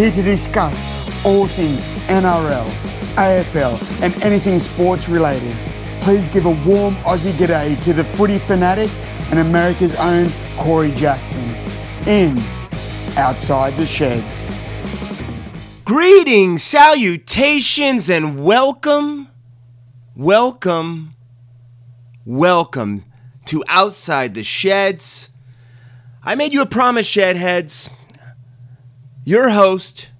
here to discuss all things NRL, AFL, and anything sports related. Please give a warm Aussie g'day to the footy fanatic and America's own Corey Jackson in Outside the Sheds. Greetings, salutations, and welcome, welcome, welcome to Outside the Sheds. I made you a promise, Shedheads. Your host,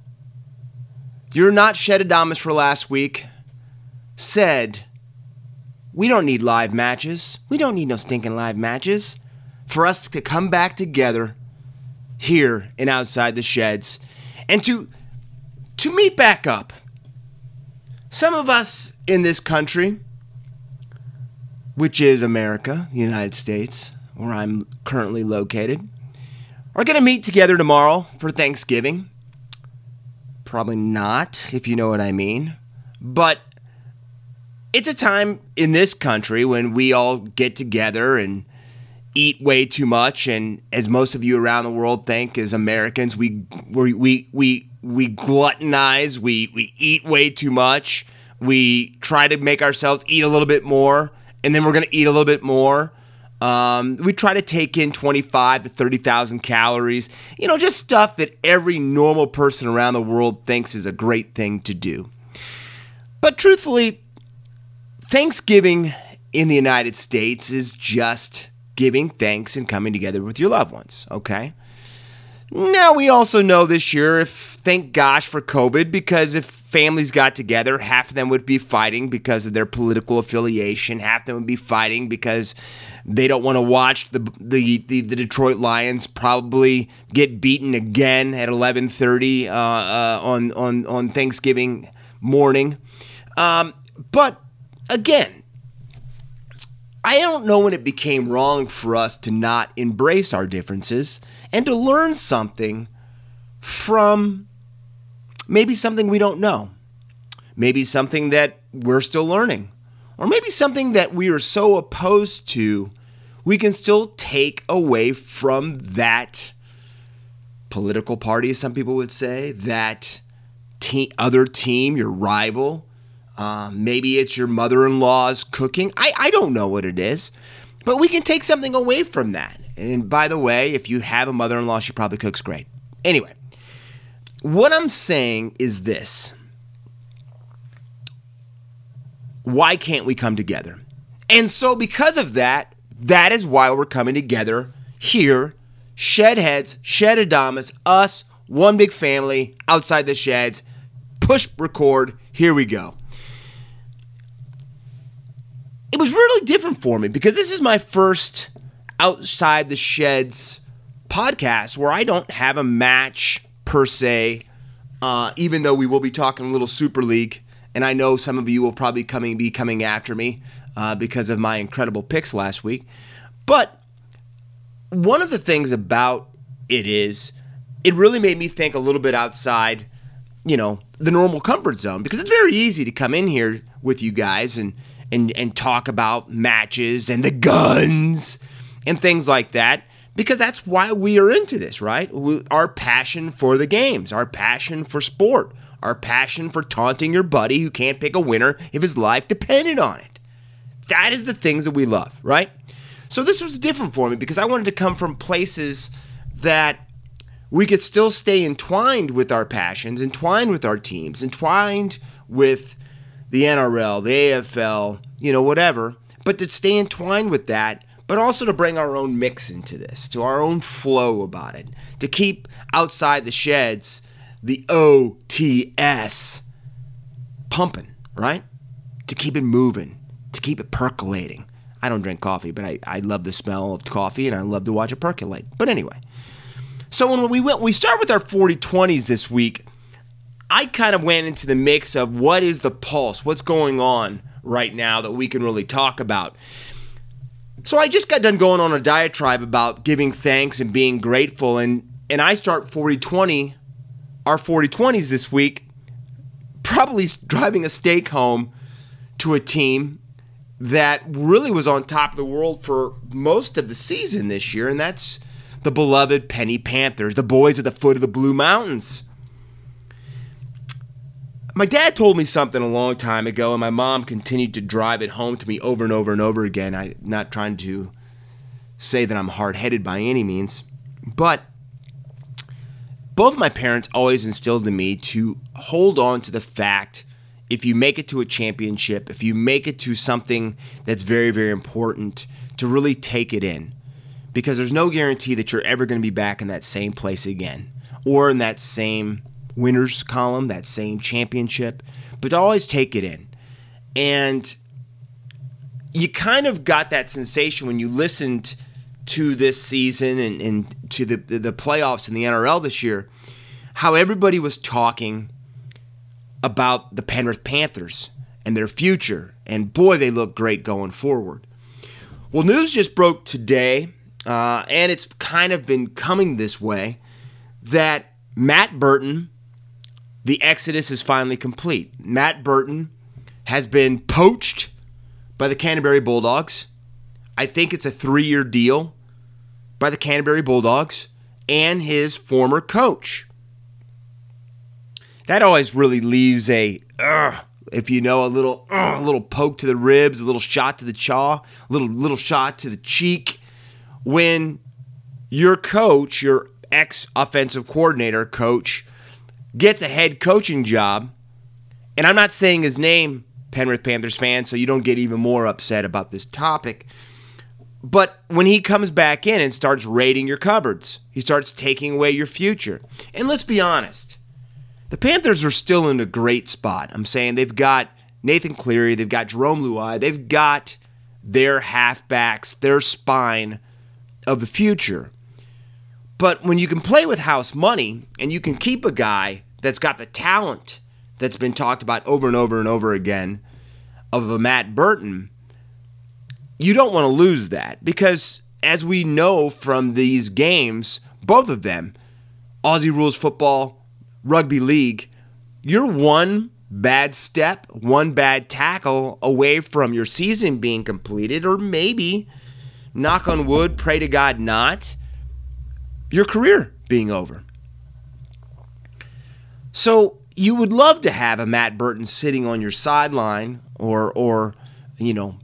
you're not Shedadamas for last week, said, We don't need live matches. We don't need no stinking live matches for us to come back together here and outside the sheds and to to meet back up. Some of us in this country, which is America, the United States, where I'm currently located, are going to meet together tomorrow for Thanksgiving. Probably not, if you know what I mean. But it's a time in this country when we all get together and eat way too much and as most of you around the world think as Americans we we we we, we gluttonize we we eat way too much we try to make ourselves eat a little bit more and then we're going to eat a little bit more um, we try to take in 25 to 30,000 calories you know just stuff that every normal person around the world thinks is a great thing to do but truthfully Thanksgiving in the United States is just giving thanks and coming together with your loved ones, okay? Now, we also know this year, if thank gosh for COVID, because if families got together, half of them would be fighting because of their political affiliation, half of them would be fighting because they don't want to watch the, the, the, the, Detroit Lions probably get beaten again at 11:30 uh, uh, on, on, on Thanksgiving morning. Um, but again, I don't know when it became wrong for us to not embrace our differences and to learn something from maybe something we don't know, maybe something that we're still learning, or maybe something that we are so opposed to, we can still take away from that political party, as some people would say, that te- other team, your rival uh, maybe it's your mother in law's cooking. I, I don't know what it is, but we can take something away from that. And by the way, if you have a mother in law, she probably cooks great. Anyway, what I'm saying is this why can't we come together? And so, because of that, that is why we're coming together here, shed heads, Shed Adamas, us, one big family outside the sheds. Push record. Here we go it was really different for me because this is my first outside the sheds podcast where I don't have a match per se. Uh, even though we will be talking a little Super League, and I know some of you will probably coming be coming after me uh, because of my incredible picks last week. But one of the things about it is, it really made me think a little bit outside, you know, the normal comfort zone because it's very easy to come in here with you guys and and, and talk about matches and the guns and things like that because that's why we are into this, right? Our passion for the games, our passion for sport, our passion for taunting your buddy who can't pick a winner if his life depended on it. That is the things that we love, right? So this was different for me because I wanted to come from places that we could still stay entwined with our passions, entwined with our teams, entwined with the NRL, the AFL, you know, whatever, but to stay entwined with that, but also to bring our own mix into this, to our own flow about it, to keep outside the sheds the OTS pumping, right? To keep it moving, to keep it percolating. I don't drink coffee, but I, I love the smell of coffee and I love to watch it percolate. But anyway, so when we went, we start with our 40 20s this week. I kind of went into the mix of what is the pulse, what's going on right now that we can really talk about. So I just got done going on a diatribe about giving thanks and being grateful, and and I start 40-20, our 40-20s this week, probably driving a steak home to a team that really was on top of the world for most of the season this year, and that's the beloved Penny Panthers, the boys at the foot of the Blue Mountains. My dad told me something a long time ago, and my mom continued to drive it home to me over and over and over again. I'm not trying to say that I'm hard headed by any means, but both my parents always instilled in me to hold on to the fact if you make it to a championship, if you make it to something that's very, very important, to really take it in. Because there's no guarantee that you're ever going to be back in that same place again or in that same winners column, that same championship, but to always take it in. And you kind of got that sensation when you listened to this season and, and to the, the playoffs in the NRL this year, how everybody was talking about the Penrith Panthers and their future. And boy, they look great going forward. Well, news just broke today, uh, and it's kind of been coming this way, that Matt Burton, the exodus is finally complete. Matt Burton has been poached by the Canterbury Bulldogs. I think it's a three year deal by the Canterbury Bulldogs and his former coach that always really leaves a uh, if you know a little uh, a little poke to the ribs, a little shot to the jaw, a little little shot to the cheek when your coach, your ex offensive coordinator coach gets a head coaching job. And I'm not saying his name, Penrith Panthers fan, so you don't get even more upset about this topic. But when he comes back in and starts raiding your cupboards, he starts taking away your future. And let's be honest, the Panthers are still in a great spot. I'm saying they've got Nathan Cleary, they've got Jarome Luai, they've got their halfbacks, their spine of the future. But when you can play with house money and you can keep a guy that's got the talent that's been talked about over and over and over again of a Matt Burton, you don't want to lose that because as we know from these games, both of them, Aussie rules football rugby league, you're one bad step, one bad tackle away from your season being completed, or maybe, knock on wood, pray to God not, your career being over. So you would love to have a Matt Burton sitting on your sideline or or you know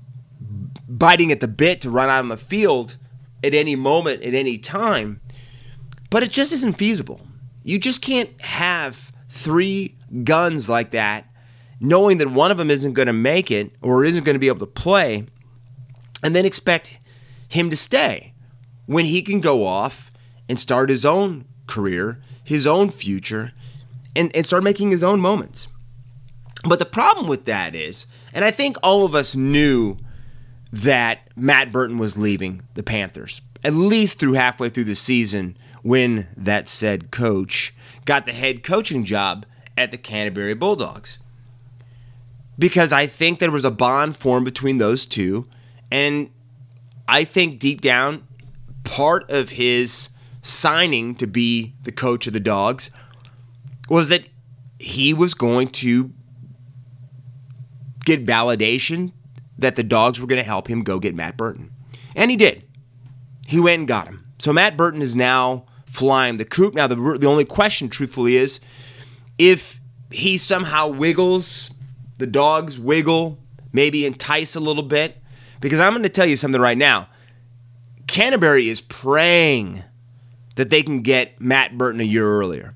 biting at the bit to run out on the field at any moment at any time. But it just isn't feasible. You just can't have three guns like that, knowing that one of them isn't going to make it or isn't going to be able to play, and then expect him to stay when he can go off and start his own career, his own future, and, and start making his own moments. But the problem with that is, and I think all of us knew that Matt Burton was leaving the Panthers, at least through halfway through the season when that said coach got the head coaching job at the Canterbury Bulldogs. Because I think there was a bond formed between those two. And I think deep down, part of his signing to be the coach of the Dogs was that he was going to get validation that the Dogs were going to help him go get Matt Burton. And he did. He went and got him. So Matt Burton is now flying the coop. Now, the, the only question, truthfully, is if he somehow wiggles, the dogs wiggle, maybe entice a little bit. Because I'm going to tell you something right now. Canterbury is praying that they can get Matt Burton a year earlier.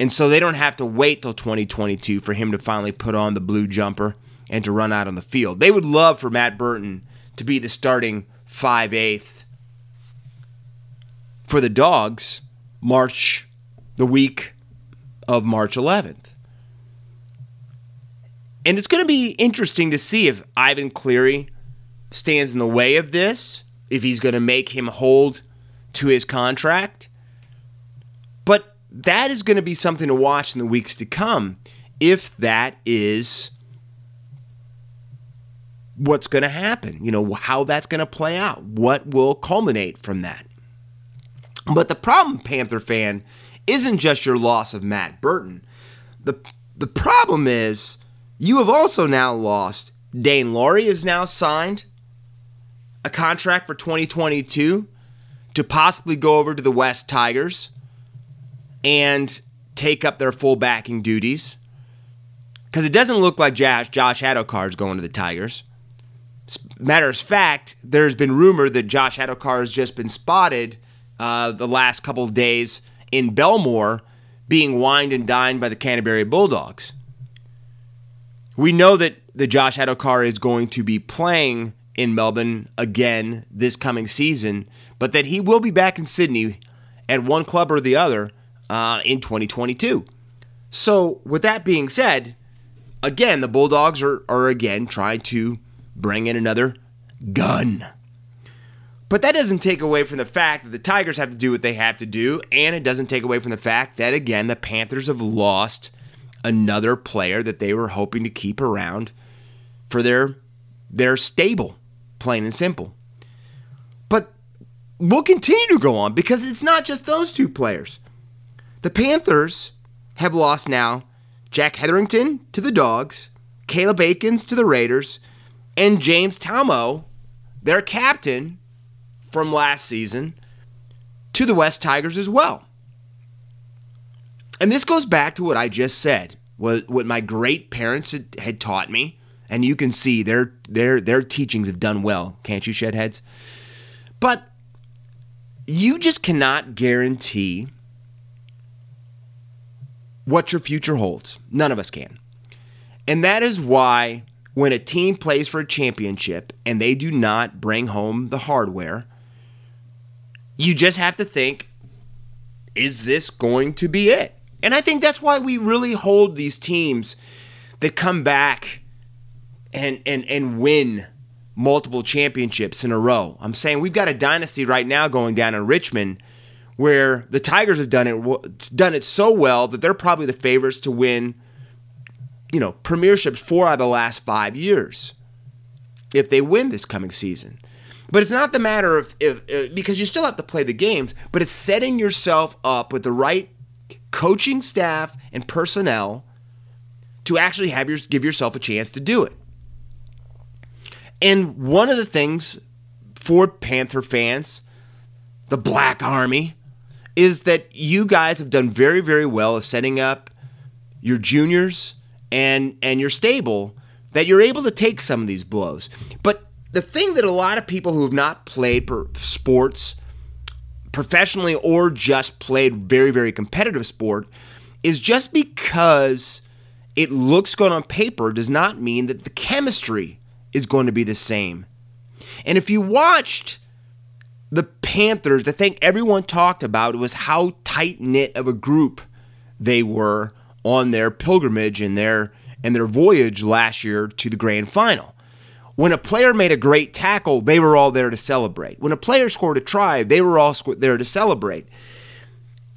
And so they don't have to wait till 2022 for him to finally put on the blue jumper and to run out on the field. They would love for Matt Burton to be the starting 5 8th for the dogs March, the week of March 11th. And it's going to be interesting to see if Ivan Cleary stands in the way of this, if he's going to make him hold to his contract. But that is going to be something to watch in the weeks to come if that is what's going to happen, you know, how that's going to play out, what will culminate from that. But the problem, Panther fan, isn't just your loss of Matt Burton. The, the problem is you have also now lost Daine Laurie is now signed a contract for 2022 to possibly go over to the West Tigers and take up their full backing duties. Because it doesn't look like Josh, Josh Addo-Carr is going to the Tigers. Matter of fact, there's been rumor that Josh Addo-Carr has just been spotted uh, the last couple of days in Belmore being wined and dined by the Canterbury Bulldogs. We know that the Josh Addo-Carr is going to be playing in Melbourne again this coming season, but that he will be back in Sydney at one club or the other uh, in 2022. So, with that being said, again, the Bulldogs are, are again trying to bring in another gun. But that doesn't take away from the fact that the Tigers have to do what they have to do, and it doesn't take away from the fact that, again, the Panthers have lost another player that they were hoping to keep around for their their stable, plain and simple. We'll continue to go on because it's not just those two players. The Panthers have lost now Jack Hetherington to the Dogs, Caleb Aekins to the Raiders, and James Tamou, their captain from last season, to the West Tigers as well. And this goes back to what I just said, what, what my great parents had, had taught me. And you can see their, their, their teachings have done well, can't you, Shedheads? But you just cannot guarantee what your future holds. None of us can. And that is why when a team plays for a championship and they do not bring home the hardware, you just have to think is this going to be it? And I think that's why we really hold these teams that come back and and and win multiple championships in a row. I'm saying we've got a dynasty right now going down in Richmond where the Tigers have done it done it so well that they're probably the favorites to win you know, premierships 4 out of the last 5 years if they win this coming season. But it's not the matter of if, uh, because you still have to play the games, but it's setting yourself up with the right coaching staff and personnel to actually have your give yourself a chance to do it. And one of the things for Panther fans, the Black Army, is that you guys have done very, very well of setting up your juniors and and your stable that you're able to take some of these blows. But the thing that a lot of people who have not played sports professionally or just played very, very competitive sport is just because it looks good on paper does not mean that the chemistry is going to be the same. And if you watched the Panthers, the thing everyone talked about was how tight knit of a group they were on their pilgrimage and their and their voyage last year to the grand final. When a player made a great tackle, they were all there to celebrate. When a player scored a try, they were all there to celebrate.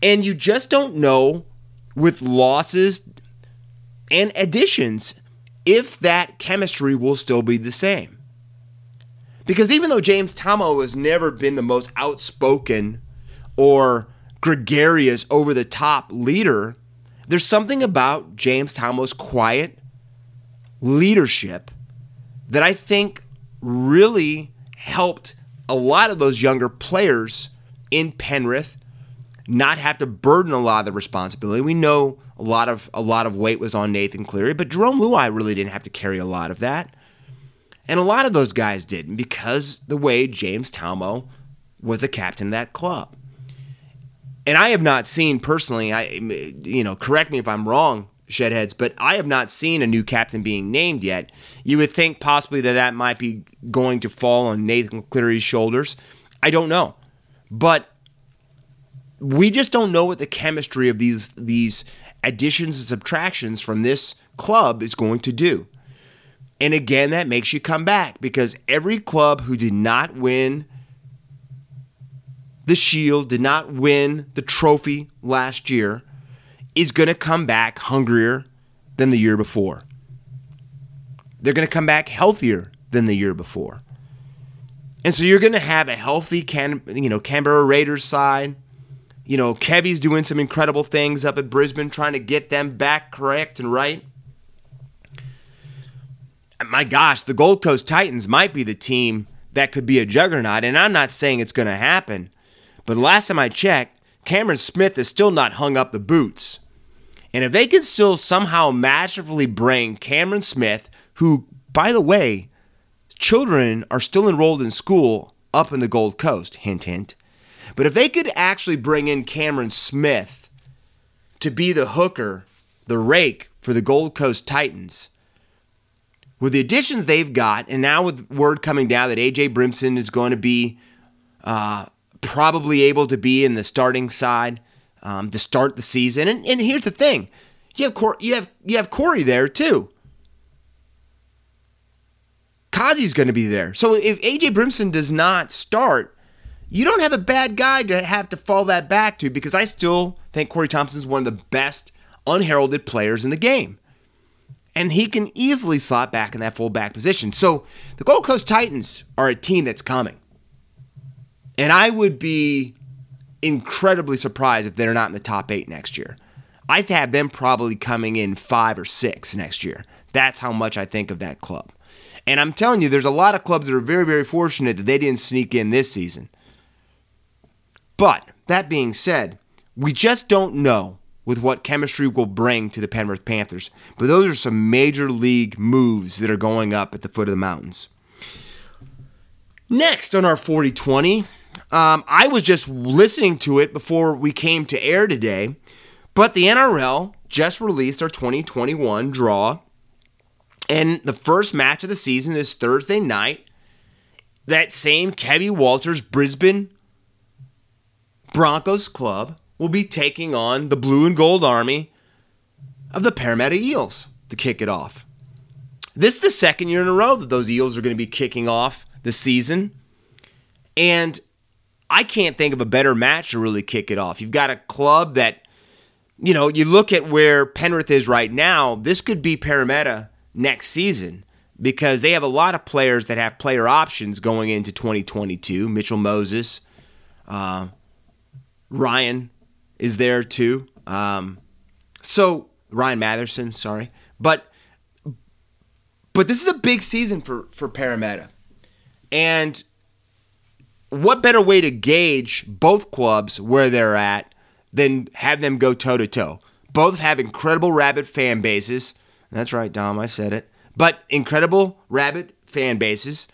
And you just don't know with losses and additions if that chemistry will still be the same. Because even though James Tamou has never been the most outspoken or gregarious, over the top leader, there's something about James Tamou's quiet leadership that I think really helped a lot of those younger players in Penrith not have to burden a lot of the responsibility. We know a lot of a lot of weight was on Nathan Cleary, but Jarome Luai really didn't have to carry a lot of that. And a lot of those guys didn't because the way James Tamou was the captain of that club. And I have not seen personally, I you know, correct me if I'm wrong, Shedheads, but I have not seen a new captain being named yet. You would think possibly that that might be going to fall on Nathan Cleary's shoulders. I don't know, but we just don't know what the chemistry of these these additions and subtractions from this club is going to do. And again, that makes you come back because every club who did not win the Shield, did not win the trophy last year is going to come back hungrier than the year before. They're going to come back healthier than the year before. And so you're going to have a healthy Can- you know Canberra Raiders side. You know, Kevy's doing some incredible things up at Brisbane trying to get them back correct and right. My gosh, the Gold Coast Titans might be the team that could be a juggernaut and I'm not saying it's going to happen. But the last time I checked, Cameron Smith has still not hung up the boots. And if they can still somehow masterfully bring Cameron Smith, who, by the way, children are still enrolled in school up in the Gold Coast, hint, hint. But if they could actually bring in Cameron Smith to be the hooker, the rake for the Gold Coast Titans, with the additions they've got, and now with word coming down that AJ Brimson is going to be uh, probably able to be in the starting side um, to start the season. And, and here's the thing: you have Cor- you have you have Corey there too. Kazi's going to be there. So if AJ Brimson does not start, you don't have a bad guy to have to fall that back to because I still think Corey Thompson is one of the best unheralded players in the game. And he can easily slot back in that fullback position. So the Gold Coast Titans are a team that's coming. And I would be incredibly surprised if they're not in the top eight next year. I have them probably coming in five or six next year. That's how much I think of that club. And I'm telling you, there's a lot of clubs that are very, very fortunate that they didn't sneak in this season. But that being said, we just don't know with what chemistry will bring to the Penrith Panthers. But those are some major league moves that are going up at the foot of the mountains. Next on our 40 20, um, I was just listening to it before we came to air today, but the NRL just released our 2021 draw and the first match of the season is Thursday night. That same Kevin Walters Brisbane Broncos club will be taking on the Blue and Gold Army of the Parramatta Eels to kick it off. This is the second year in a row that those Eels are going to be kicking off the season. And I can't think of a better match to really kick it off. You've got a club that, you know, you look at where Penrith is right now, this could be Parramatta next season because they have a lot of players that have player options going into 2022. Mitchell Moses, uh, Ryan is there too. Um, so Ryan Matterson, sorry, but but this is a big season for for Parramatta, and what better way to gauge both clubs where they're at than have them go toe to toe? Both have incredible rabid fan bases. That's right, Dom, I said it. But incredible rabid fan bases.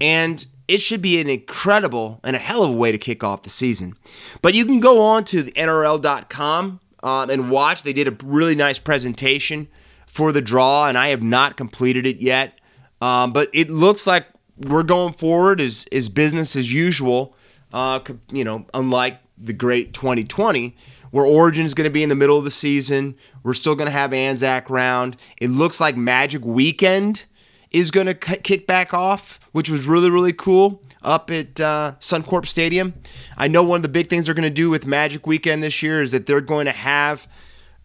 And it should be an incredible and a hell of a way to kick off the season. But you can go on to the NRL.com um, and watch. They did a really nice presentation for the draw, and I have not completed it yet. Um, but it looks like we're going forward as, as business as usual, uh, you know, unlike the great 2020 where Origin is going to be in the middle of the season. We're still going to have Anzac round. It looks like Magic Weekend is going to kick back off, which was really, really cool up at uh, Suncorp Stadium. I know one of the big things they're going to do with Magic Weekend this year is that they're going to have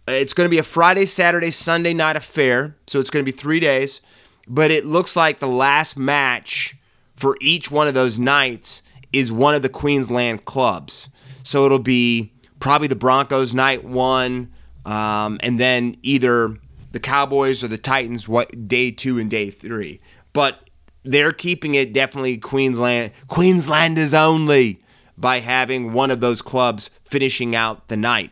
uh, it's going to be a Friday, Saturday, Sunday night affair. So it's going to be three days. But it looks like the last match for each one of those nights is one of the Queensland clubs. So it'll be probably the Broncos night one, um, and then either the Cowboys or the Titans what day two and day three. But they're keeping it definitely Queensland Queenslanders only by having one of those clubs finishing out the night.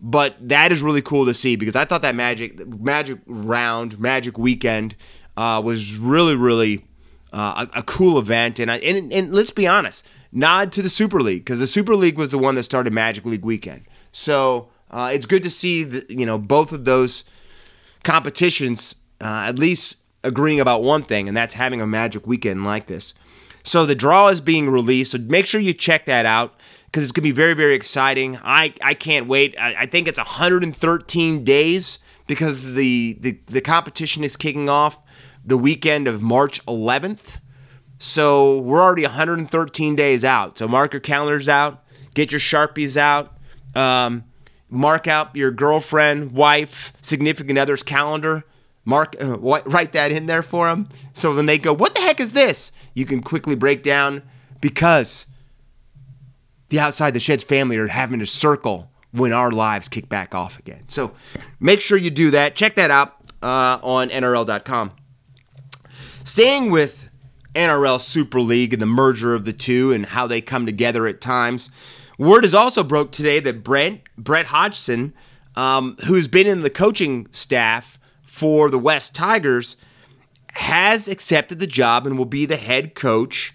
But that is really cool to see because I thought that magic magic round magic weekend uh, was really really uh, a, a, cool event and, I, and and let's be honest nod to the Super League because the Super League was the one that started Magic League weekend. So uh, it's good to see the, you know both of those competitions uh, at least agreeing about one thing, and that's having a Magic weekend like this. So the draw is being released. So make sure you check that out because it's gonna be very very exciting. I I can't wait. I, I think it's 113 days because the, the the competition is kicking off the weekend of March 11th. So we're already 113 days out. So mark your calendars out, get your Sharpies out, um, mark out your girlfriend, wife, significant other's calendar. Mark, uh, write that in there for them. So when they go, what the heck is this? You can quickly break down because the outside the sheds family are having to circle when our lives kick back off again. So make sure you do that. Check that out uh, on NRL.com. Staying with NRL Super League and the merger of the two and how they come together at times. Word is also broke today that Brent Brett Hodgson um, who's been in the coaching staff for the West Tigers, has accepted the job and will be the head coach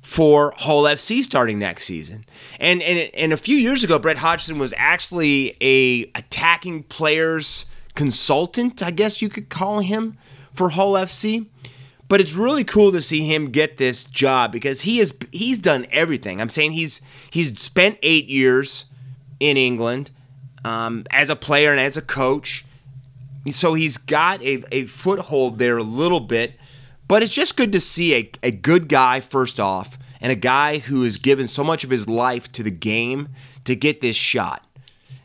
for Hull FC starting next season. And, and and a few years ago, Brett Hodgson was actually a attacking players consultant, I guess you could call him, for Hull FC. But it's really cool to see him get this job because he is he's done everything. I'm saying he's he's spent eight years in England um, as a player and as a coach. So he's got a, a foothold there a little bit. But it's just good to see a, a good guy, first off, and a guy who has given so much of his life to the game to get this shot.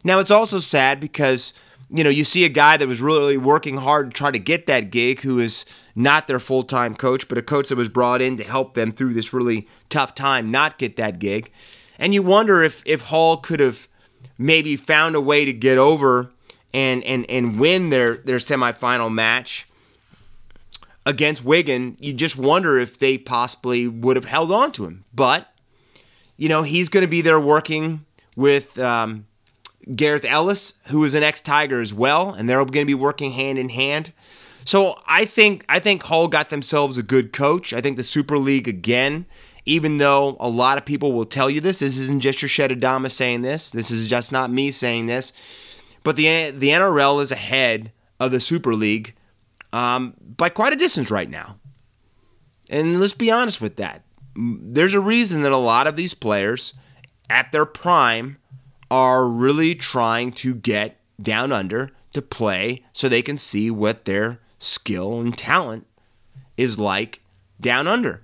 Now, it's also sad because, you know, you see a guy that was really working hard to try to get that gig who is not their full time coach, but a coach that was brought in to help them through this really tough time not get that gig. And you wonder if, if Hull could have maybe found a way to get over and, and, and win their, their semifinal match against Wigan, you just wonder if they possibly would have held on to him. But, you know, he's going to be there working with um, Gareth Ellis, who is an ex Tiger as well, and they're going to be working hand in hand. So I think I think Hull got themselves a good coach. I think the Super League again, even though a lot of people will tell you this, this isn't just your Shed Adama saying this. This is just not me saying this. But the the NRL is ahead of the Super League um, by quite a distance right now. And let's be honest with that. There's a reason that a lot of these players at their prime are really trying to get down under to play so they can see what their skill and talent is like down under.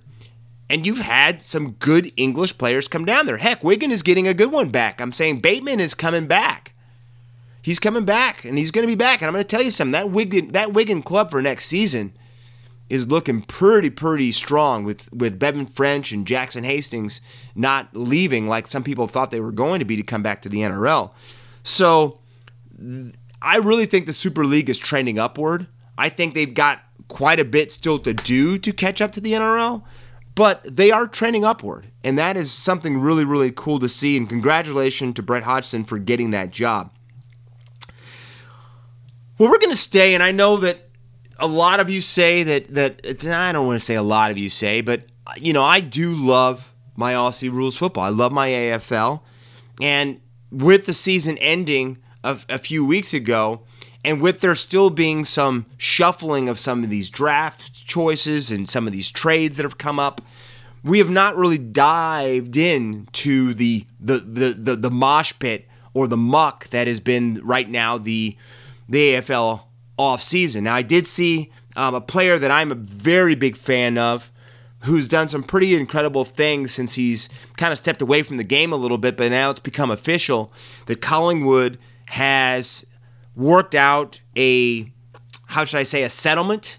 And you've had some good English players come down there. Heck, Wigan is getting a good one back. I'm saying Bateman is coming back. He's coming back, and he's going to be back. And I'm going to tell you something. That Wigan, that Wigan club for next season is looking pretty, pretty strong with, with Bevan French and Jackson Hastings not leaving like some people thought they were going to be to come back to the NRL. So I really think the Super League is trending upward. I think they've got quite a bit still to do to catch up to the NRL, but they are trending upward. And that is something really, really cool to see. And congratulations to Brett Hodgson for getting that job. Well, we're going to stay, and I know that a lot of you say that that I don't want to say a lot of you say, but you know I do love my Aussie rules football. I love my AFL, and with the season ending a, a few weeks ago, and with there still being some shuffling of some of these draft choices and some of these trades that have come up, we have not really dived into the the the the, the mosh pit or the muck that has been right now the the AFL off season. Now, I did see um, a player that I'm a very big fan of who's done some pretty incredible things since he's kind of stepped away from the game a little bit, but now it's become official that Collingwood has worked out a, how should I say, a settlement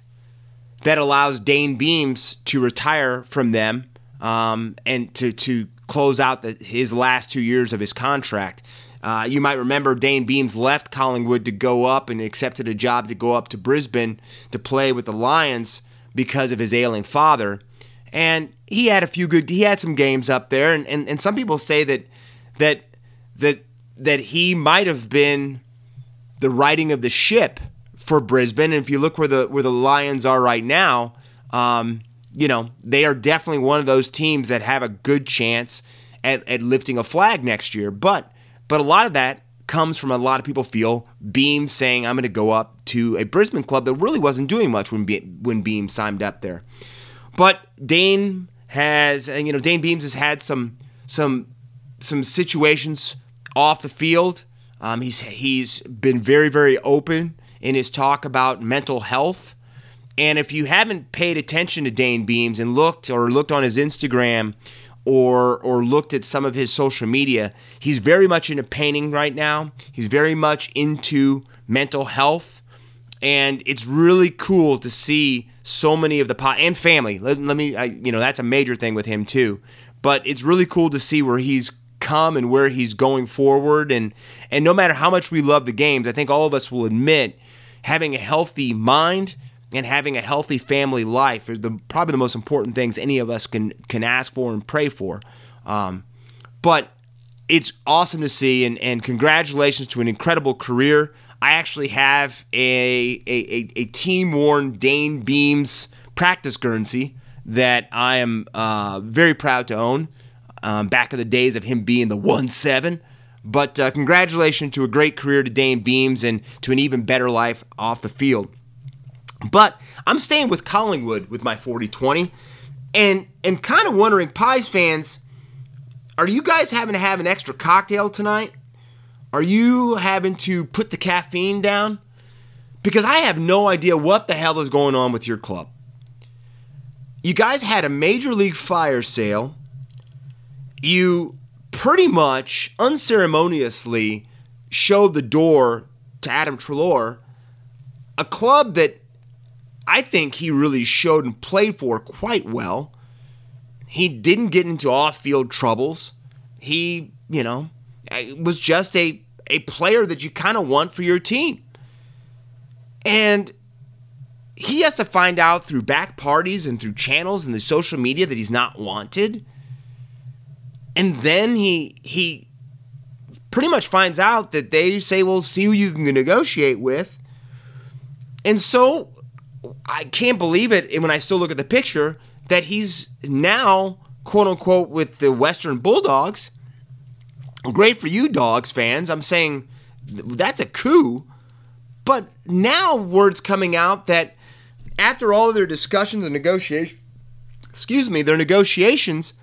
that allows Dayne Beams to retire from them um, and to, to close out the, his last two years of his contract. Uh, you might remember Dayne Beams left Collingwood to go up and accepted a job to go up to Brisbane to play with the Lions because of his ailing father. And he had a few good he had some games up there and, and, and some people say that that that that he might have been the righting of the ship for Brisbane. And if you look where the where the Lions are right now, um, you know, they are definitely one of those teams that have a good chance at, at lifting a flag next year. But but a lot of that comes from a lot of people feel Beam saying I'm going to go up to a Brisbane club that really wasn't doing much when Be- when Beam signed up there. But Dayne has and you know Dayne Beams has had some some some situations off the field. Um, he's he's been very very open in his talk about mental health. And if you haven't paid attention to Dayne Beams and looked or looked on his Instagram or or looked at some of his social media, he's very much into painting right now. He's very much into mental health, and it's really cool to see so many of the pot and family. Let, let me, I, you know, that's a major thing with him too. But it's really cool to see where he's and where he's going forward, and and no matter how much we love the games, I think all of us will admit having a healthy mind and having a healthy family life are the, probably the most important things any of us can can ask for and pray for. Um, but it's awesome to see, and, and congratulations to an incredible career. I actually have a, a, a, a team worn Dayne Beams practice Guernsey that I am uh, very proud to own. Um, back in the days of him being the 1 7. But uh, congratulations to a great career to Dayne Beams and to an even better life off the field. But I'm staying with Collingwood with my 40 20 and, and kind of wondering, Pies fans, are you guys having to have an extra cocktail tonight? Are you having to put the caffeine down? Because I have no idea what the hell is going on with your club. You guys had a major league fire sale. You pretty much unceremoniously showed the door to Adam Treloar, a club that I think he really showed and played for quite well. He didn't get into off-field troubles. He, you know, was just a a player that you kind of want for your team. And he has to find out through back parties and through channels and the social media that he's not wanted. And then he he pretty much finds out that they say, "Well, see who you can negotiate with." And so I can't believe it when I still look at the picture that he's now quote unquote with the Western Bulldogs. Great for you, dogs fans. I'm saying that's a coup. But now word's coming out that after all of their discussions and negotiations, excuse me, their negotiations,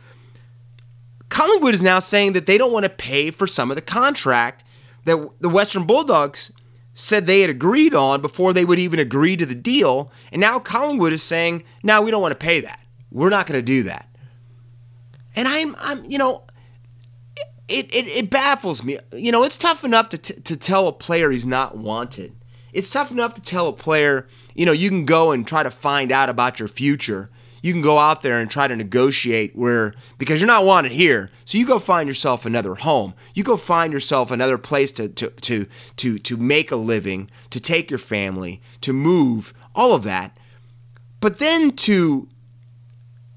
Collingwood is now saying that they don't want to pay for some of the contract that the Western Bulldogs said they had agreed on before they would even agree to the deal. And now Collingwood is saying, "Now we don't want to pay that. We're not going to do that." And I'm, I'm, you know, it, it, it baffles me. You know, it's tough enough to, t- to tell a player he's not wanted. It's tough enough to tell a player, you know, you can go and try to find out about your future. You can go out there and try to negotiate where, because you're not wanted here. So you go find yourself another home. You go find yourself another place to, to, to, to, to make a living, to take your family, to move, all of that. But then to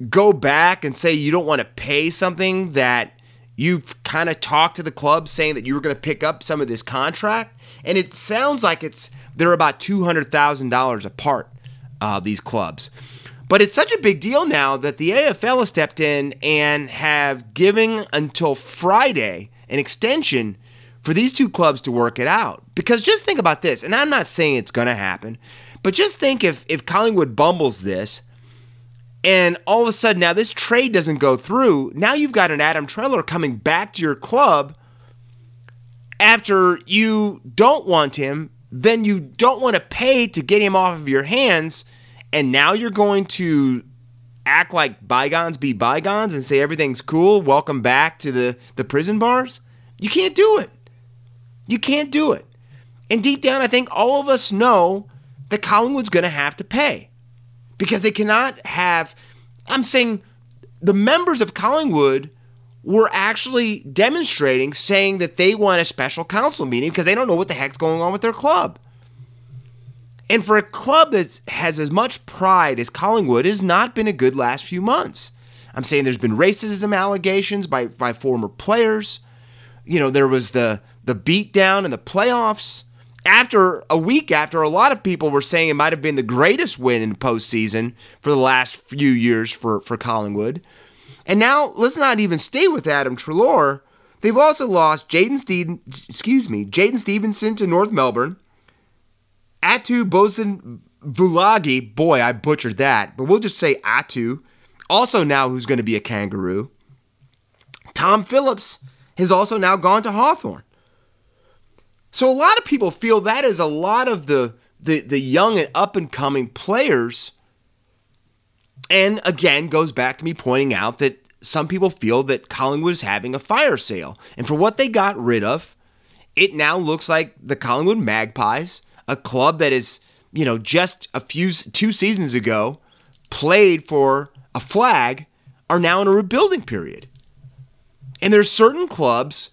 go back and say you don't want to pay something that you've kind of talked to the club saying that you were going to pick up some of this contract, and it sounds like it's they're about two hundred thousand dollars apart. Uh, these clubs, but it's such a big deal now that the AFL has stepped in and have given until Friday an extension for these two clubs to work it out. Because just think about this, and I'm not saying it's going to happen, but just think if if Collingwood bumbles this and all of a sudden, now this trade doesn't go through. Now you've got an Adam Treloar coming back to your club after you don't want him. Then you don't want to pay to get him off of your hands. And now you're going to act like bygones be bygones and say everything's cool. Welcome back to the, the prison bars. You can't do it. You can't do it. And deep down, I think all of us know that Collingwood's going to have to pay because they cannot have. I'm saying the members of Collingwood were actually demonstrating, saying that they want a special council meeting because they don't know what the heck's going on with their club. And for a club that has as much pride as Collingwood, it has not been a good last few months. I'm saying there's been racism allegations by, by former players. You know, there was the the beatdown in the playoffs after a week after a lot of people were saying it might have been the greatest win in the postseason for the last few years for, for Collingwood. And now let's not even stay with Adam Treloar. They've also lost Jaidyn Steven, excuse me, Jaidyn Stephenson to North Melbourne. Atu Bosun Vulagi, boy, I butchered that, but we'll just say Atu. Also now who's going to be a kangaroo. Tom Phillips has also now gone to Hawthorn. So a lot of people feel that is a lot of the the, the young and up and coming players. And again, goes back to me pointing out that some people feel that Collingwood is having a fire sale. And for what they got rid of, it now looks like the Collingwood Magpies, a club that is, you know, just a few two seasons ago played for a flag, are now in a rebuilding period. And there's certain clubs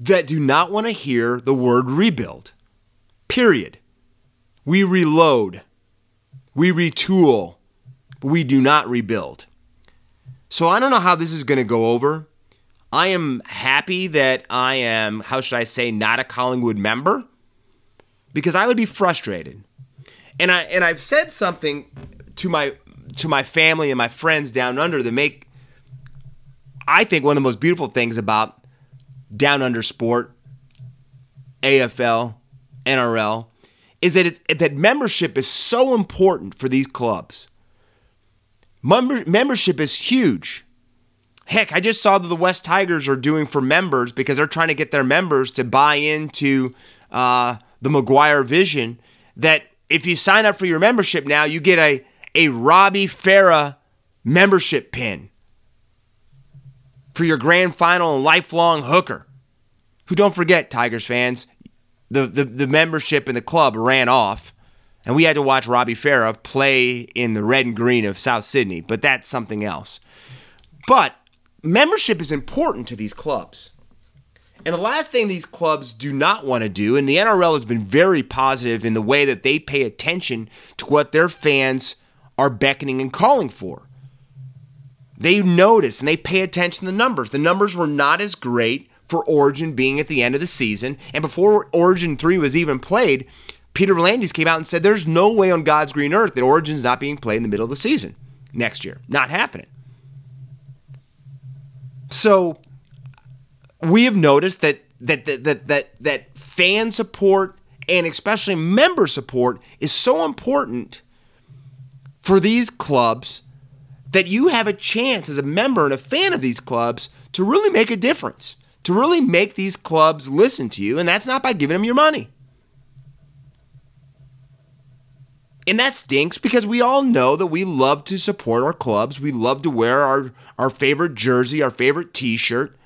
that do not want to hear the word rebuild. Period. We reload, we retool, but we do not rebuild. So I don't know how this is going to go over. I am happy that I am, how should I say, not a Collingwood member because I would be frustrated. And I and I've said something to my to my family and my friends down under that make I think one of the most beautiful things about down under sport, AFL, NRL, is that it, that membership is so important for these clubs. Member, membership is huge. Heck, I just saw that the West Tigers are doing for members because they're trying to get their members to buy into uh, the Maguire vision. That if you sign up for your membership now, you get a a Robbie Farah membership pin for your grand final and lifelong hooker. Who don't forget, Tigers fans, the, the, the membership in the club ran off, and we had to watch Robbie Farah play in the red and green of South Sydney, but that's something else. But membership is important to these clubs. And the last thing these clubs do not want to do, and the NRL has been very positive in the way that they pay attention to what their fans are beckoning and calling for. They notice and they pay attention to the numbers. The numbers were not as great for Origin being at the end of the season. And before Origin 3 was even played, Peter V'landys came out and said there's no way on God's green earth that Origin's not being played in the middle of the season next year. Not happening. So we have noticed that that that that that, that fan support and especially member support is so important for these clubs that you have a chance as a member and a fan of these clubs to really make a difference, to really make these clubs listen to you, and that's not by giving them your money. And that stinks because we all know that we love to support our clubs. We love to wear our, our favorite jersey, our favorite t shirt.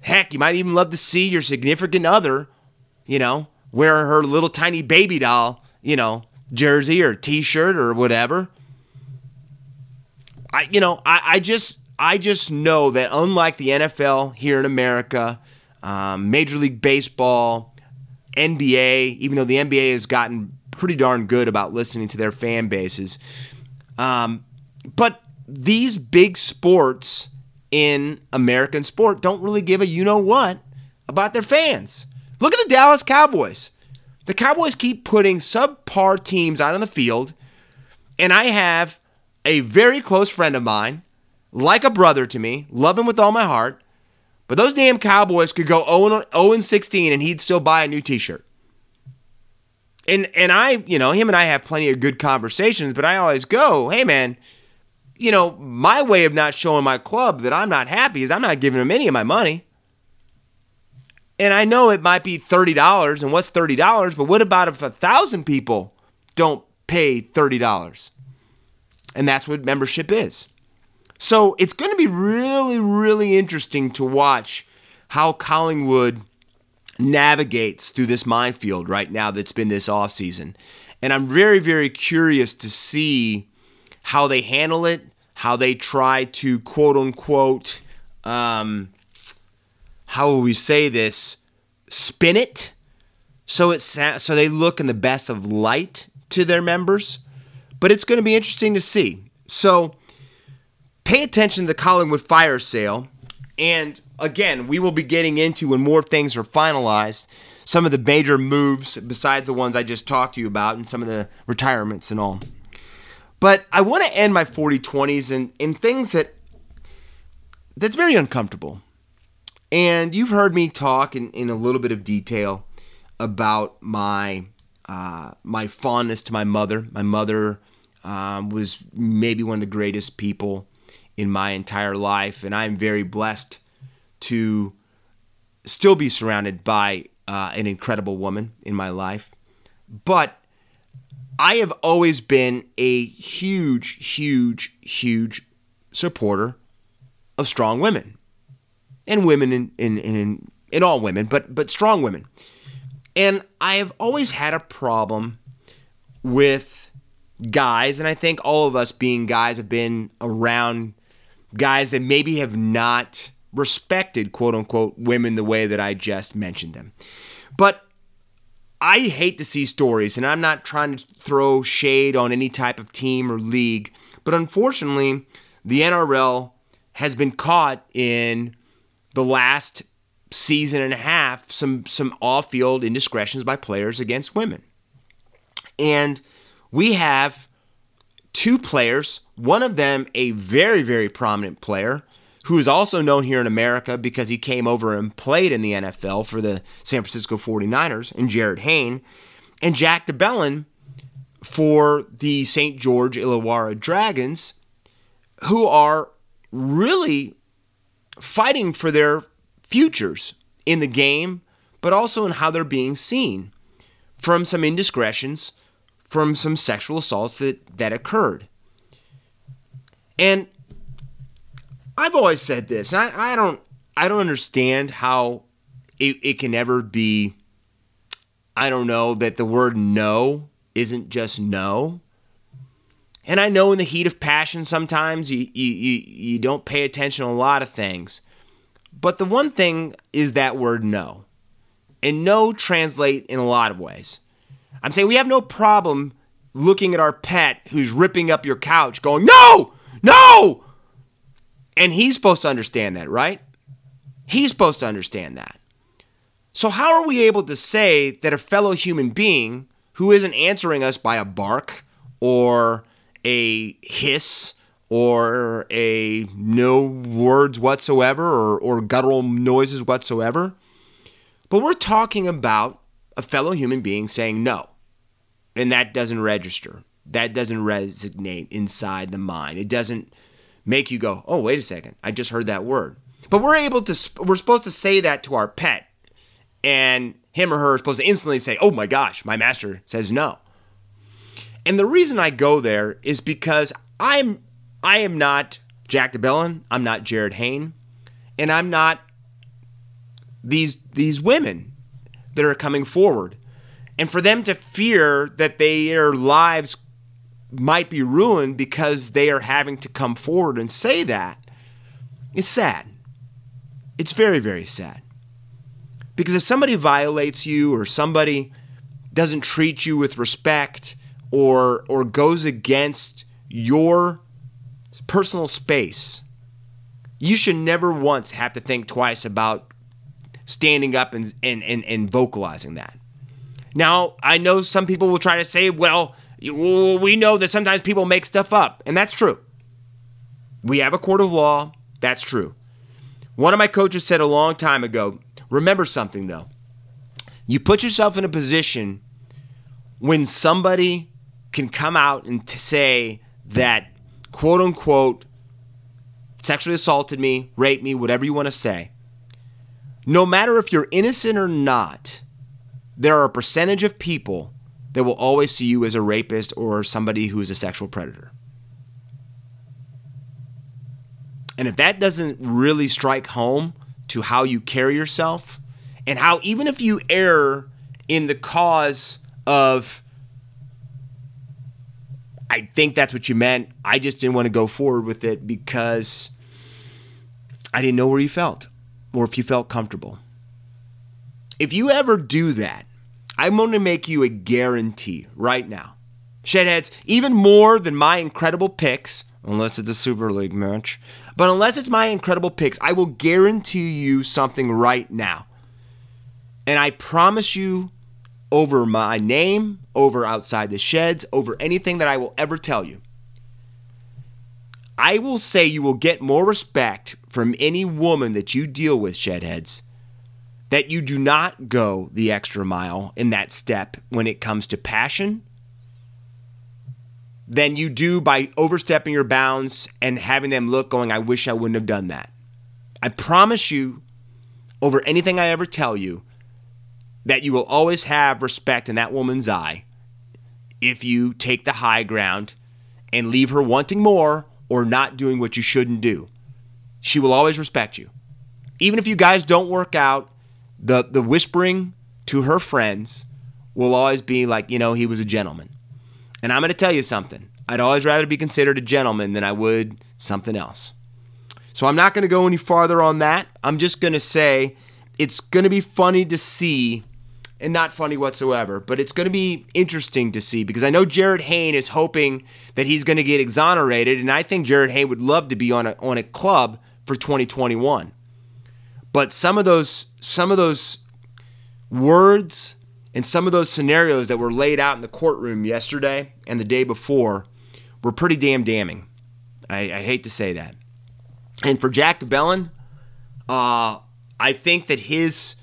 Heck, you might even love to see your significant other, you know, wear her little tiny baby doll, you know, jersey or t-shirt or whatever. I you know, I, I just I just know that unlike the NFL here in America, um, Major League Baseball, NBA, even though the NBA has gotten pretty darn good about listening to their fan bases, um, but these big sports in American sport don't really give a you know what about their fans. Look at the Dallas Cowboys. The Cowboys keep putting subpar teams out on the field, and I have a very close friend of mine, like a brother to me, love him with all my heart, but those damn Cowboys could go 0 16 and he'd still buy a new t shirt. And, and I, you know, him and I have plenty of good conversations, but I always go, hey man, you know, my way of not showing my club that I'm not happy is I'm not giving them any of my money. And I know it might be $30, and what's $30? But what about if a thousand people don't pay $30? And that's what membership is. So it's going to be really, really interesting to watch how Collingwood navigates through this minefield right now that's been this off season. And I'm very, very curious to see how they handle it, how they try to quote unquote um, how will we say this spin it? So it so they look in the best of light to their members. But it's going to be interesting to see. So pay attention to the collingwood fire sale. And again we will be getting into when more things are finalized some of the major moves besides the ones i just talked to you about and some of the retirements and all but i want to end my 40-20s in, in things that that's very uncomfortable and you've heard me talk in, in a little bit of detail about my uh, my fondness to my mother. My mother um, was maybe one of the greatest people in my entire life, and I'm very blessed to still be surrounded by uh, an incredible woman in my life. But I have always been a huge, huge, huge supporter of strong women and women in in in, in all women, but but strong women. And I have always had a problem with guys, and I think all of us being guys have been around guys that maybe have not respected quote unquote women the way that I just mentioned them. But I hate to see stories, and I'm not trying to throw shade on any type of team or league, but unfortunately, the NRL has been caught in the last season and a half some some off-field indiscretions by players against women. And we have two players, one of them a very very prominent player who is also known here in America because he came over and played in the NFL for the San Francisco 49ers and Jarryd Hayne and Jack de Belin for the St. George Illawarra Dragons who are really fighting for their futures in the game, but also in how they're being seen from some indiscretions, from some sexual assaults that, that occurred. And I've always said this, and I, I don't I don't understand how it, it can ever be I don't know that the word no isn't just no. And I know in the heat of passion sometimes you, you, you, you don't pay attention to a lot of things. But the one thing is that word no. And no translate in a lot of ways. I'm saying we have no problem looking at our pet who's ripping up your couch going, no, no. And he's supposed to understand that, right? He's supposed to understand that. So, how are we able to say that a fellow human being who isn't answering us by a bark or a hiss or a no words whatsoever or, or guttural noises whatsoever. But we're talking about a fellow human being saying no. And that doesn't register. That doesn't resonate inside the mind. It doesn't make you go, oh, wait a second. I just heard that word. But we're able to, we're supposed to say that to our pet. And him or her is supposed to instantly say, oh my gosh, my master says no. And the reason I go there is because I'm I am not Jack de Belin, I'm not Jarryd Hayne, and I'm not these these women that are coming forward. And for them to fear that their lives might be ruined because they are having to come forward and say that, it's sad. It's very, very sad. Because if somebody violates you or somebody doesn't treat you with respect or or goes against your personal space, you should never once have to think twice about standing up and, and, and, and vocalizing that. Now, I know some people will try to say, well, we know that sometimes people make stuff up, and that's true. We have a court of law, that's true. One of my coaches said a long time ago remember something though. You put yourself in a position when somebody can come out and to say that quote unquote sexually assaulted me, raped me, whatever you want to say. No matter if you're innocent or not, there are a percentage of people that will always see you as a rapist or somebody who is a sexual predator. And if that doesn't really strike home to how you carry yourself and how even if you err in the cause of I think that's what you meant. I just didn't want to go forward with it because I didn't know where you felt or if you felt comfortable. If you ever do that, I'm going to make you a guarantee right now. Shedheads, even more than my incredible picks, unless it's a Super League match, but unless it's my incredible picks, I will guarantee you something right now. And I promise you over my name, over outside the sheds, over anything that I will ever tell you. I will say you will get more respect from any woman that you deal with, shedheads, that you do not go the extra mile in that step when it comes to passion than you do by overstepping your bounds and having them look going, I wish I wouldn't have done that. I promise you, over anything I ever tell you, that you will always have respect in that woman's eye if you take the high ground and leave her wanting more or not doing what you shouldn't do. She will always respect you. Even if you guys don't work out, the, the whispering to her friends will always be like, you know, he was a gentleman. And I'm going to tell you something. I'd always rather be considered a gentleman than I would something else. So I'm not going to go any farther on that. I'm just going to say it's going to be funny to see and not funny whatsoever. But it's going to be interesting to see because I know Jarryd Hayne is hoping that he's going to get exonerated, and I think Jarryd Hayne would love to be on a on a club for 2021. But some of those some of those words and some of those scenarios that were laid out in the courtroom yesterday and the day before were pretty damn damning. I, I hate to say that. And for Jack de Belin, uh, I think that his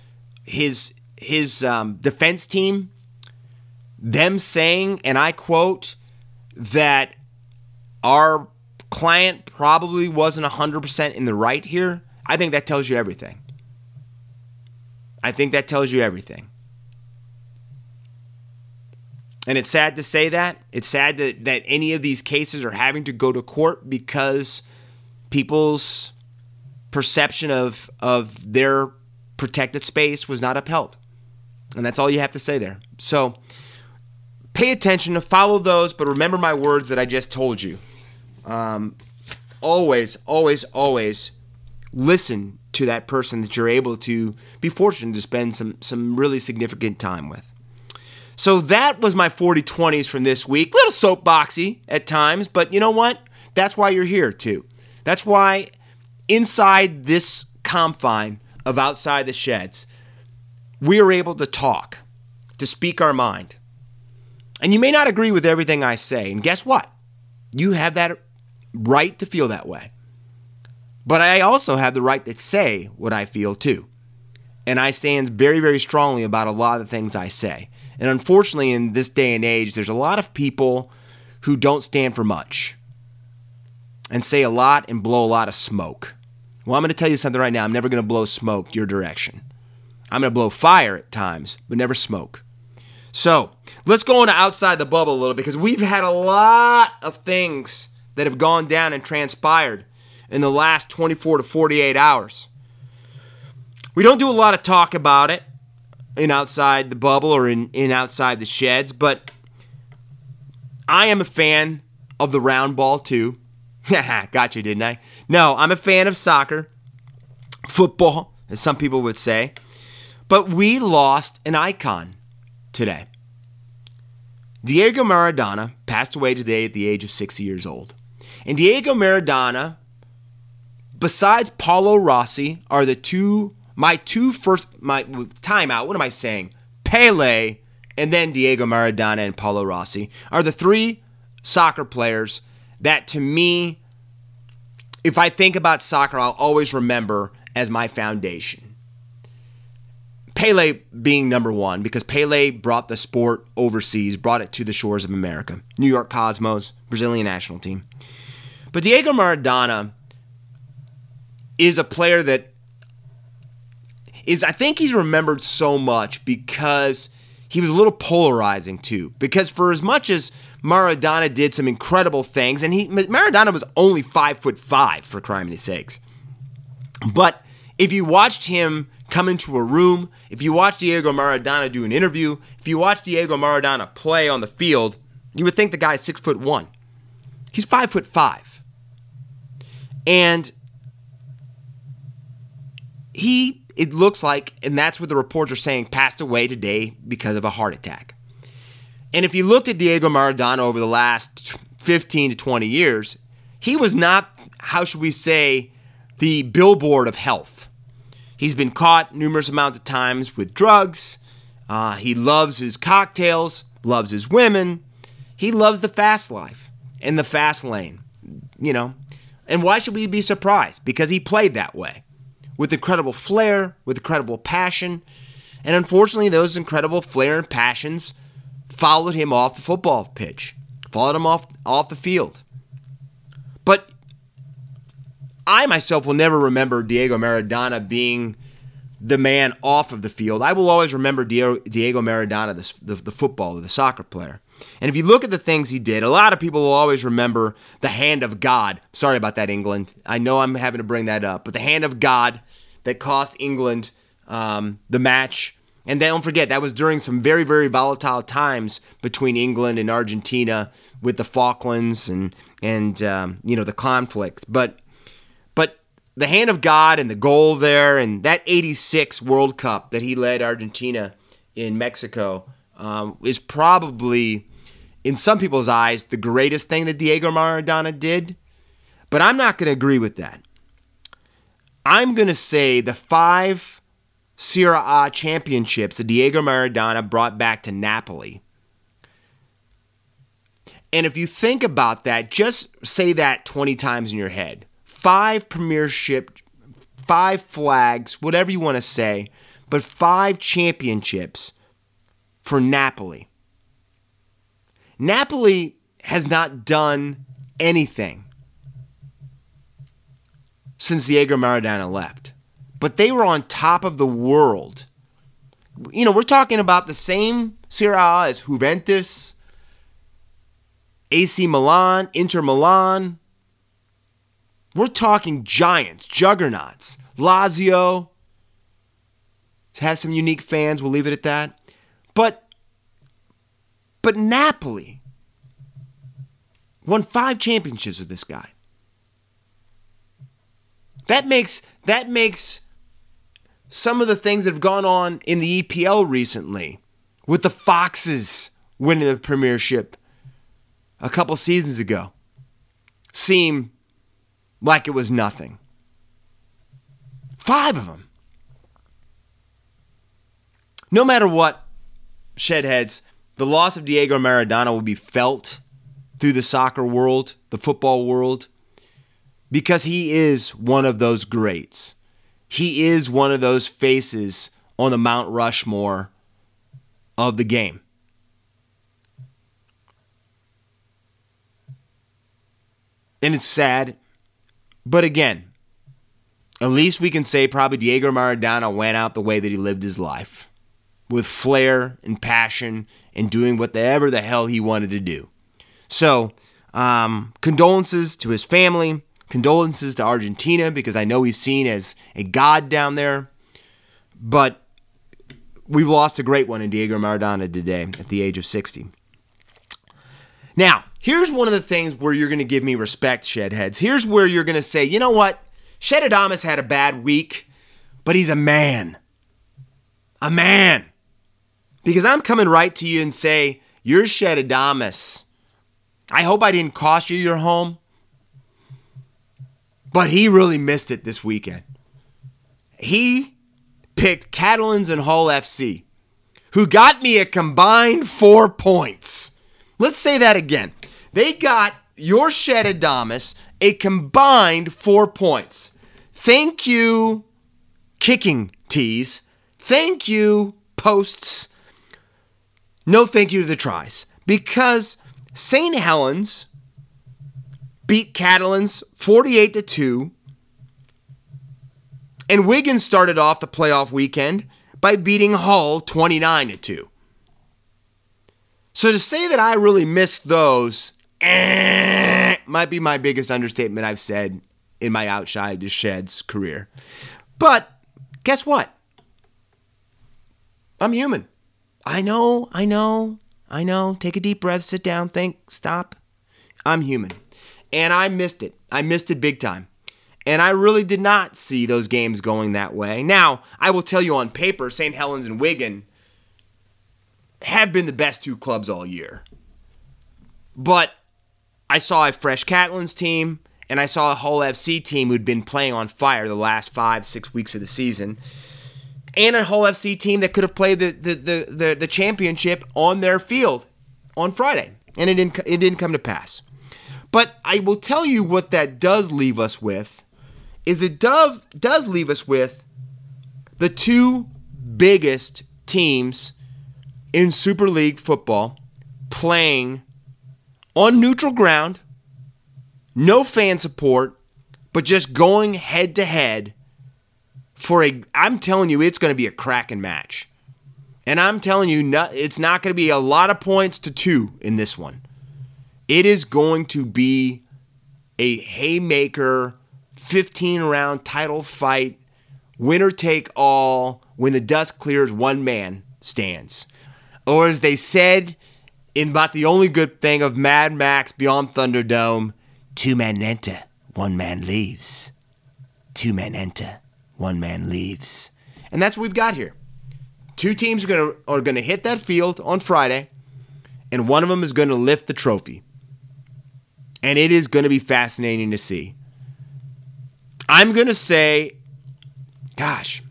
his his um, defense team, them saying, and I quote, that our client probably wasn't 100% in the right here, I think that tells you everything. I think that tells you everything. And it's sad to say that. It's sad that, that any of these cases are having to go to court because people's perception of, of their protected space was not upheld. And that's all you have to say there. So pay attention to follow those, but remember my words that I just told you. Um, always, always, always listen to that person that you're able to be fortunate to spend some some really significant time with. So that was my 40 20s from this week. Little soapboxy at times, but you know what? That's why you're here too. That's why inside this confine of outside the sheds, we are able to talk, to speak our mind. And you may not agree with everything I say. And guess what? You have that right to feel that way. But I also have the right to say what I feel too. And I stand very, very strongly about a lot of the things I say. And unfortunately, in this day and age, there's a lot of people who don't stand for much and say a lot and blow a lot of smoke. Well, I'm going to tell you something right now. I'm never going to blow smoke your direction. I'm going to blow fire at times, but never smoke. So let's go into outside the bubble a little because we've had a lot of things that have gone down and transpired in the last 24 to 48 hours. We don't do a lot of talk about it in outside the bubble or in, in outside the sheds, but I am a fan of the round ball too. Got you, didn't I? No, I'm a fan of soccer, football, as some people would say. But we lost an icon today. Diego Maradona passed away today at the age of 60 years old. And Diego Maradona, besides Paolo Rossi, are the two my two first my timeout. What am I saying? Pele and then Diego Maradona and Paolo Rossi are the three soccer players that to me, if I think about soccer, I'll always remember as my foundation. Pele being number one because Pele brought the sport overseas, brought it to the shores of America. New York Cosmos, Brazilian national team. But Diego Maradona is a player that is I think he's remembered so much because he was a little polarizing too. Because for as much as Maradona did some incredible things, and he Maradona was only five foot five for criminy sakes. But if you watched him come into a room, if you watched Diego Maradona do an interview, if you watched Diego Maradona play on the field, you would think the guy's six foot one. He's five foot five. And he it looks like, and that's what the reports are saying, passed away today because of a heart attack. And if you looked at Diego Maradona over the last 15 to 20 years, he was not, how should we say, the billboard of health. He's been caught numerous amounts of times with drugs. Uh, he loves his cocktails, loves his women. He loves the fast life and the fast lane, you know. And why should we be surprised? Because he played that way with incredible flair, with incredible passion. And unfortunately, those incredible flair and passions followed him off the football pitch, followed him off, off the field. But I myself will never remember Diego Maradona being the man off of the field. I will always remember Diego, Maradona, the, the, the footballer, the soccer player. And if you look at the things he did, a lot of people will always remember the hand of God. Sorry about that, England. I know I'm having to bring that up, but the hand of God that cost England um, the match. And don't forget, that was during some very, very volatile times between England and Argentina with the Falklands and and um, you know the conflict. But but the hand of God and the goal there and that '86 World Cup that he led Argentina in Mexico um, is probably, in some people's eyes, the greatest thing that Diego Maradona did. But I'm not going to agree with that. I'm going to say the five Serie A championships that Diego Maradona brought back to Napoli. And if you think about that, just say that 20 times in your head. Five premiership, five flags, whatever you want to say, but five championships for Napoli. Napoli has not done anything since Diego Maradona left. But they were on top of the world. You know, we're talking about the same Serie A as Juventus, AC Milan, Inter Milan. We're talking giants, juggernauts. Lazio has some unique fans, we'll leave it at that. But but Napoli won 5 championships with this guy. That makes that makes some of the things that have gone on in the EPL recently with the Foxes winning the premiership a couple seasons ago seem like it was nothing. Five of them. No matter what, Shedheads, the loss of Diego Maradona will be felt through the soccer world, the football world, because he is one of those greats. He is one of those faces on the Mount Rushmore of the game. And it's sad. But again, at least we can say probably Diego Maradona went out the way that he lived his life with flair and passion and doing whatever the hell he wanted to do. So, um, condolences to his family, condolences to Argentina because I know he's seen as a god down there. But we've lost a great one in Diego Maradona today at the age of 60. Now, here's one of the things where you're going to give me respect, Shedheads. Here's where you're going to say, you know what? Shed Adamas had a bad week, but he's a man. A man. Because I'm coming right to you and say, you're Shed Adamas. I hope I didn't cost you your home. But he really missed it this weekend. He picked Catalans and Hull FC, who got me a combined four points. Let's say that again. They got your Shed Adamas a combined four points. Thank you, kicking tees. Thank you, posts. No thank you to the tries. Because St. Helens beat Catalans 48 to 2. And Wigan started off the playoff weekend by beating Hull 29 to 2. So to say that I really missed those eh, might be my biggest understatement I've said in my outside the sheds career. But guess what? I'm human. I know, I know, I know. Take a deep breath, sit down, think, stop. I'm human. And I missed it. I missed it big time. And I really did not see those games going that way. Now, I will tell you on paper, St. Helens and Wigan have been the best two clubs all year. But I saw a fresh Catalans team, and I saw a Hull FC team who'd been playing on fire the last five, six weeks of the season. And a Hull FC team that could have played the, the, the, the, the championship on their field on Friday. And it didn't, it didn't come to pass. But I will tell you what that does leave us with is it dove does leave us with the two biggest teams in Super League football playing on neutral ground, no fan support, but just going head to head for a I'm telling you it's going to be a cracking match. And I'm telling you it's not going to be a lot of points to 2 in this one. It is going to be a haymaker 15 round title fight, winner take all. When the dust clears, one man stands. Or as they said in about the only good thing of Mad Max Beyond Thunderdome, two men enter, one man leaves. Two men enter, one man leaves. And that's what we've got here. Two teams are gonna are gonna hit that field on Friday, and one of them is gonna lift the trophy and it is going to be fascinating to see. I'm going to say gosh,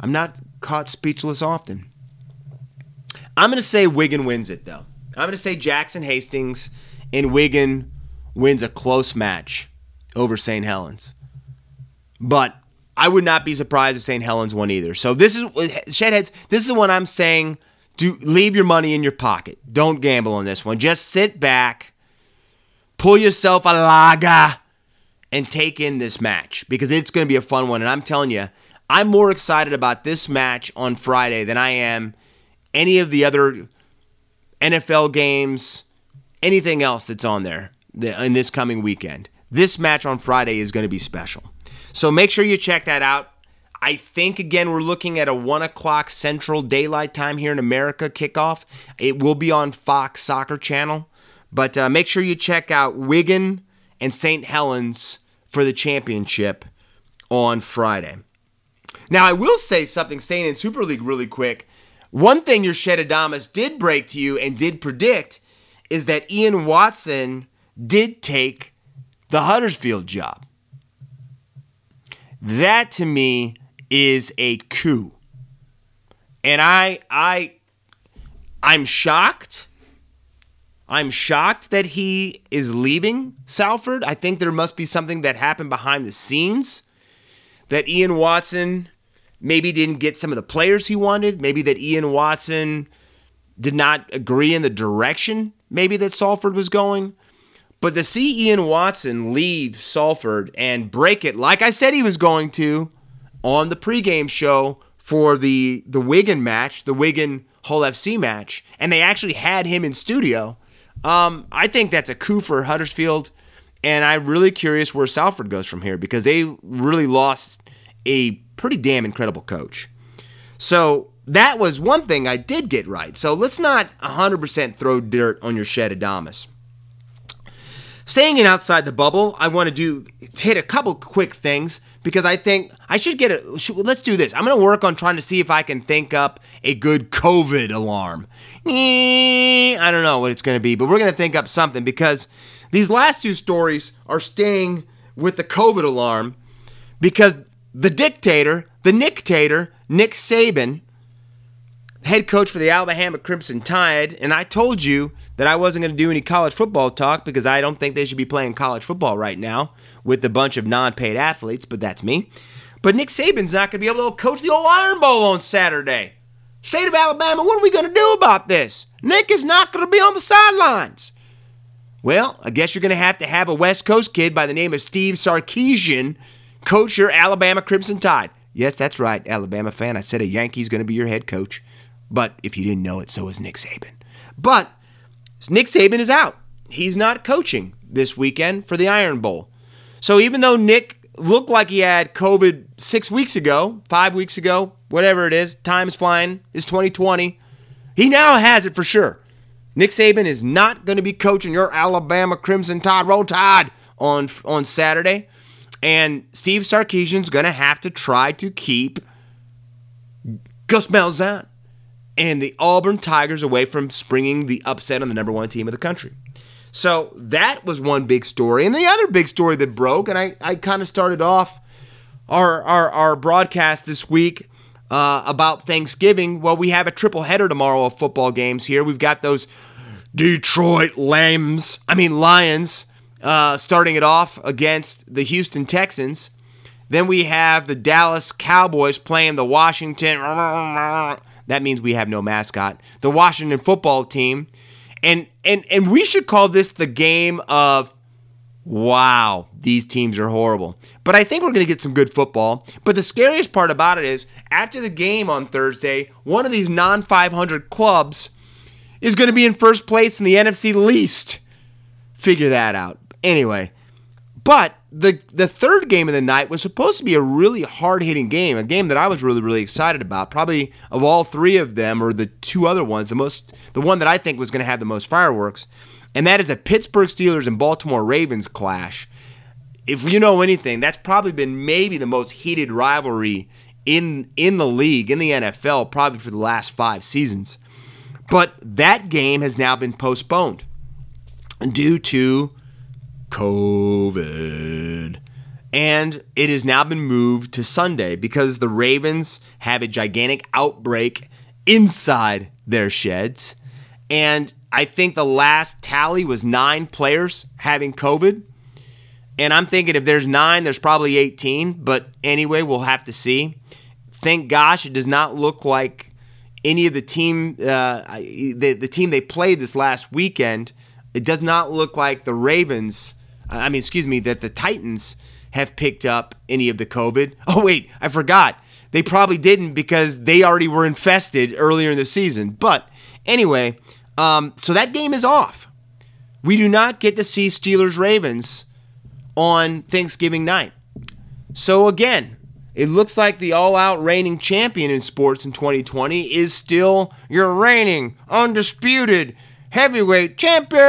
I'm not caught speechless often. I'm going to say Wigan wins it, though. I'm going to say Jackson Hastings and Wigan wins a close match over St. Helens. But I would not be surprised if St. Helens won either. So this is Shedheads. This is one I'm saying. Do leave your money in your pocket. Don't gamble on this one. Just sit back, pull yourself a lager, and take in this match because it's going to be a fun one. And I'm telling you, I'm more excited about this match on Friday than I am any of the other NFL games, anything else that's on there in this coming weekend. This match on Friday is going to be special. So make sure you check that out. I think, again, we're looking at a 1 o'clock Central Daylight Time here in America kickoff. It will be on Fox Soccer Channel. But uh, make sure you check out Wigan and St. Helens for the championship on Friday. Now, I will say something staying in Super League really quick. One thing your Shedadamas did break to you and did predict is that Ian Watson did take the Huddersfield job. That to me is a coup. And I I I'm shocked. I'm shocked that he is leaving Salford. I think there must be something that happened behind the scenes that Ian Watson maybe didn't get some of the players he wanted, maybe that Ian Watson did not agree in the direction maybe that Salford was going. But to see Ian Watson leave Salford and break it like I said he was going to on the pregame show for the the Wigan match, the Wigan Hull FC match, and they actually had him in studio. Um, I think that's a coup for Huddersfield, and I'm really curious where Salford goes from here because they really lost a pretty damn incredible coach. So that was one thing I did get right. So let's not 100% throw dirt on your shed Adamas. Staying in outside the bubble, I want to do hit a couple quick things because I think I should get it. Let's do this. I'm going to work on trying to see if I can think up a good COVID alarm. I don't know what it's going to be, but we're going to think up something because these last two stories are staying with the COVID alarm because the dictator, the Nicktator, Nick Saban, head coach for the Alabama Crimson Tide, and I told you that I wasn't going to do any college football talk because I don't think they should be playing college football right now with a bunch of non paid athletes, but that's me. But Nick Saban's not going to be able to coach the old Iron Bowl on Saturday. State of Alabama, what are we going to do about this? Nick is not going to be on the sidelines. Well, I guess you're going to have to have a West Coast kid by the name of Steve Sarkisian coach your Alabama Crimson Tide. Yes, that's right, Alabama fan. I said a Yankee's going to be your head coach. But if you didn't know it, so is Nick Saban. But Nick Saban is out. He's not coaching this weekend for the Iron Bowl. So even though Nick looked like he had COVID six weeks ago, five weeks ago, whatever it is, time is flying, it's 2020, he now has it for sure. Nick Saban is not going to be coaching your Alabama Crimson Tide Roll Tide on, on Saturday. And Steve Sarkisian's going to have to try to keep Gus Malzahn and the Auburn Tigers away from springing the upset on the number one team of the country. So that was one big story. And the other big story that broke, and I, I kind of started off our, our, our broadcast this week uh, about Thanksgiving. Well, we have a triple header tomorrow of football games here. We've got those Detroit Lambs, I mean Lions, uh, starting it off against the Houston Texans. Then we have the Dallas Cowboys playing the Washington that means we have no mascot. The Washington football team. And and and we should call this the game of wow, these teams are horrible. But I think we're going to get some good football. But the scariest part about it is after the game on Thursday, one of these non 500 clubs is going to be in first place in the NFC least. Figure that out. Anyway, but the the third game of the night was supposed to be a really hard hitting game, a game that I was really really excited about. Probably of all three of them, or the two other ones, the most the one that I think was going to have the most fireworks, and that is a Pittsburgh Steelers and Baltimore Ravens clash. If you know anything, that's probably been maybe the most heated rivalry in in the league in the NFL, probably for the last five seasons. But that game has now been postponed due to COVID. and it has now been moved to Sunday because the Ravens have a gigantic outbreak inside their sheds. And I think the last tally was nine players having COVID. And I'm thinking if there's nine, there's probably 18. But anyway, we'll have to see. Thank gosh, it does not look like any of the team, uh, the, the team they played this last weekend. It does not look like the Ravens, I mean, excuse me, that the Titans have picked up any of the COVID. Oh, wait, I forgot. They probably didn't because they already were infested earlier in the season. But anyway, um, so that game is off. We do not get to see Steelers Ravens on Thanksgiving night. So again, it looks like the all out reigning champion in sports in 2020 is still your reigning, undisputed heavyweight champion,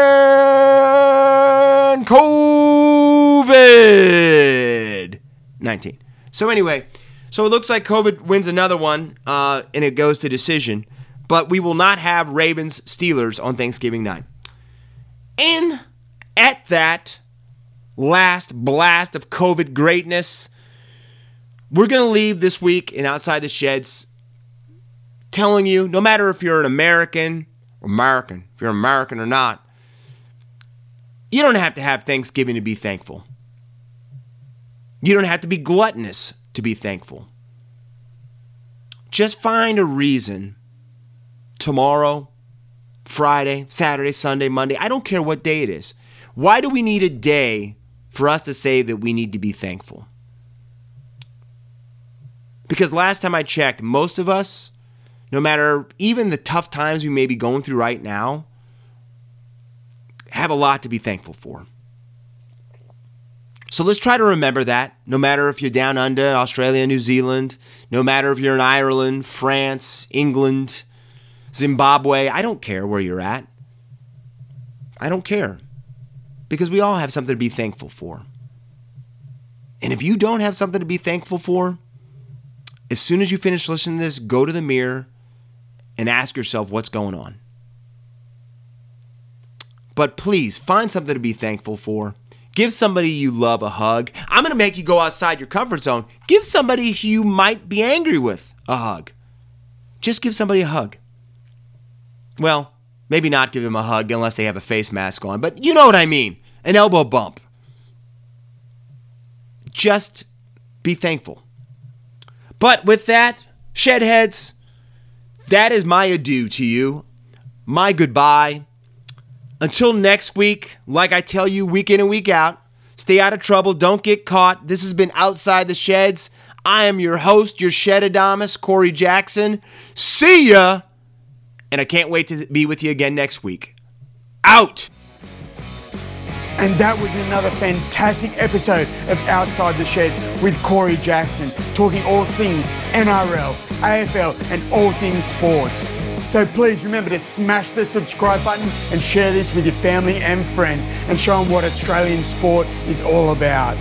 COVID 19. So, anyway, so it looks like COVID wins another one uh, and it goes to decision, but we will not have Ravens Steelers on Thanksgiving night. And at that last blast of COVID greatness, we're going to leave this week and Outside the Sheds telling you no matter if you're an American, American, if you're American or not, you don't have to have Thanksgiving to be thankful. You don't have to be gluttonous to be thankful. Just find a reason tomorrow, Friday, Saturday, Sunday, Monday, I don't care what day it is. Why do we need a day for us to say that we need to be thankful? Because last time I checked, most of us, no matter even the tough times we may be going through right now, have a lot to be thankful for. So let's try to remember that, no matter if you're down under Australia, New Zealand, no matter if you're in Ireland, France, England, Zimbabwe, I don't care where you're at. I don't care. Because we all have something to be thankful for. And if you don't have something to be thankful for, as soon as you finish listening to this, go to the mirror and ask yourself what's going on. But please find something to be thankful for Give somebody you love a hug. I'm going to make you go outside your comfort zone. Give somebody you might be angry with a hug. Just give somebody a hug. Well, maybe not give them a hug unless they have a face mask on, but you know what I mean an elbow bump. Just be thankful. But with that, shedheads, that is my adieu to you, my goodbye. Until next week, like I tell you week in and week out, stay out of trouble, don't get caught. This has been Outside the Sheds. I am your host, your Shedadamus, Corey Jackson. See ya! And I can't wait to be with you again next week. Out! And that was another fantastic episode of Outside the Sheds with Corey Jackson, talking all things NRL, AFL, and all things sports. So please remember to smash the subscribe button and share this with your family and friends and show them what Australian sport is all about.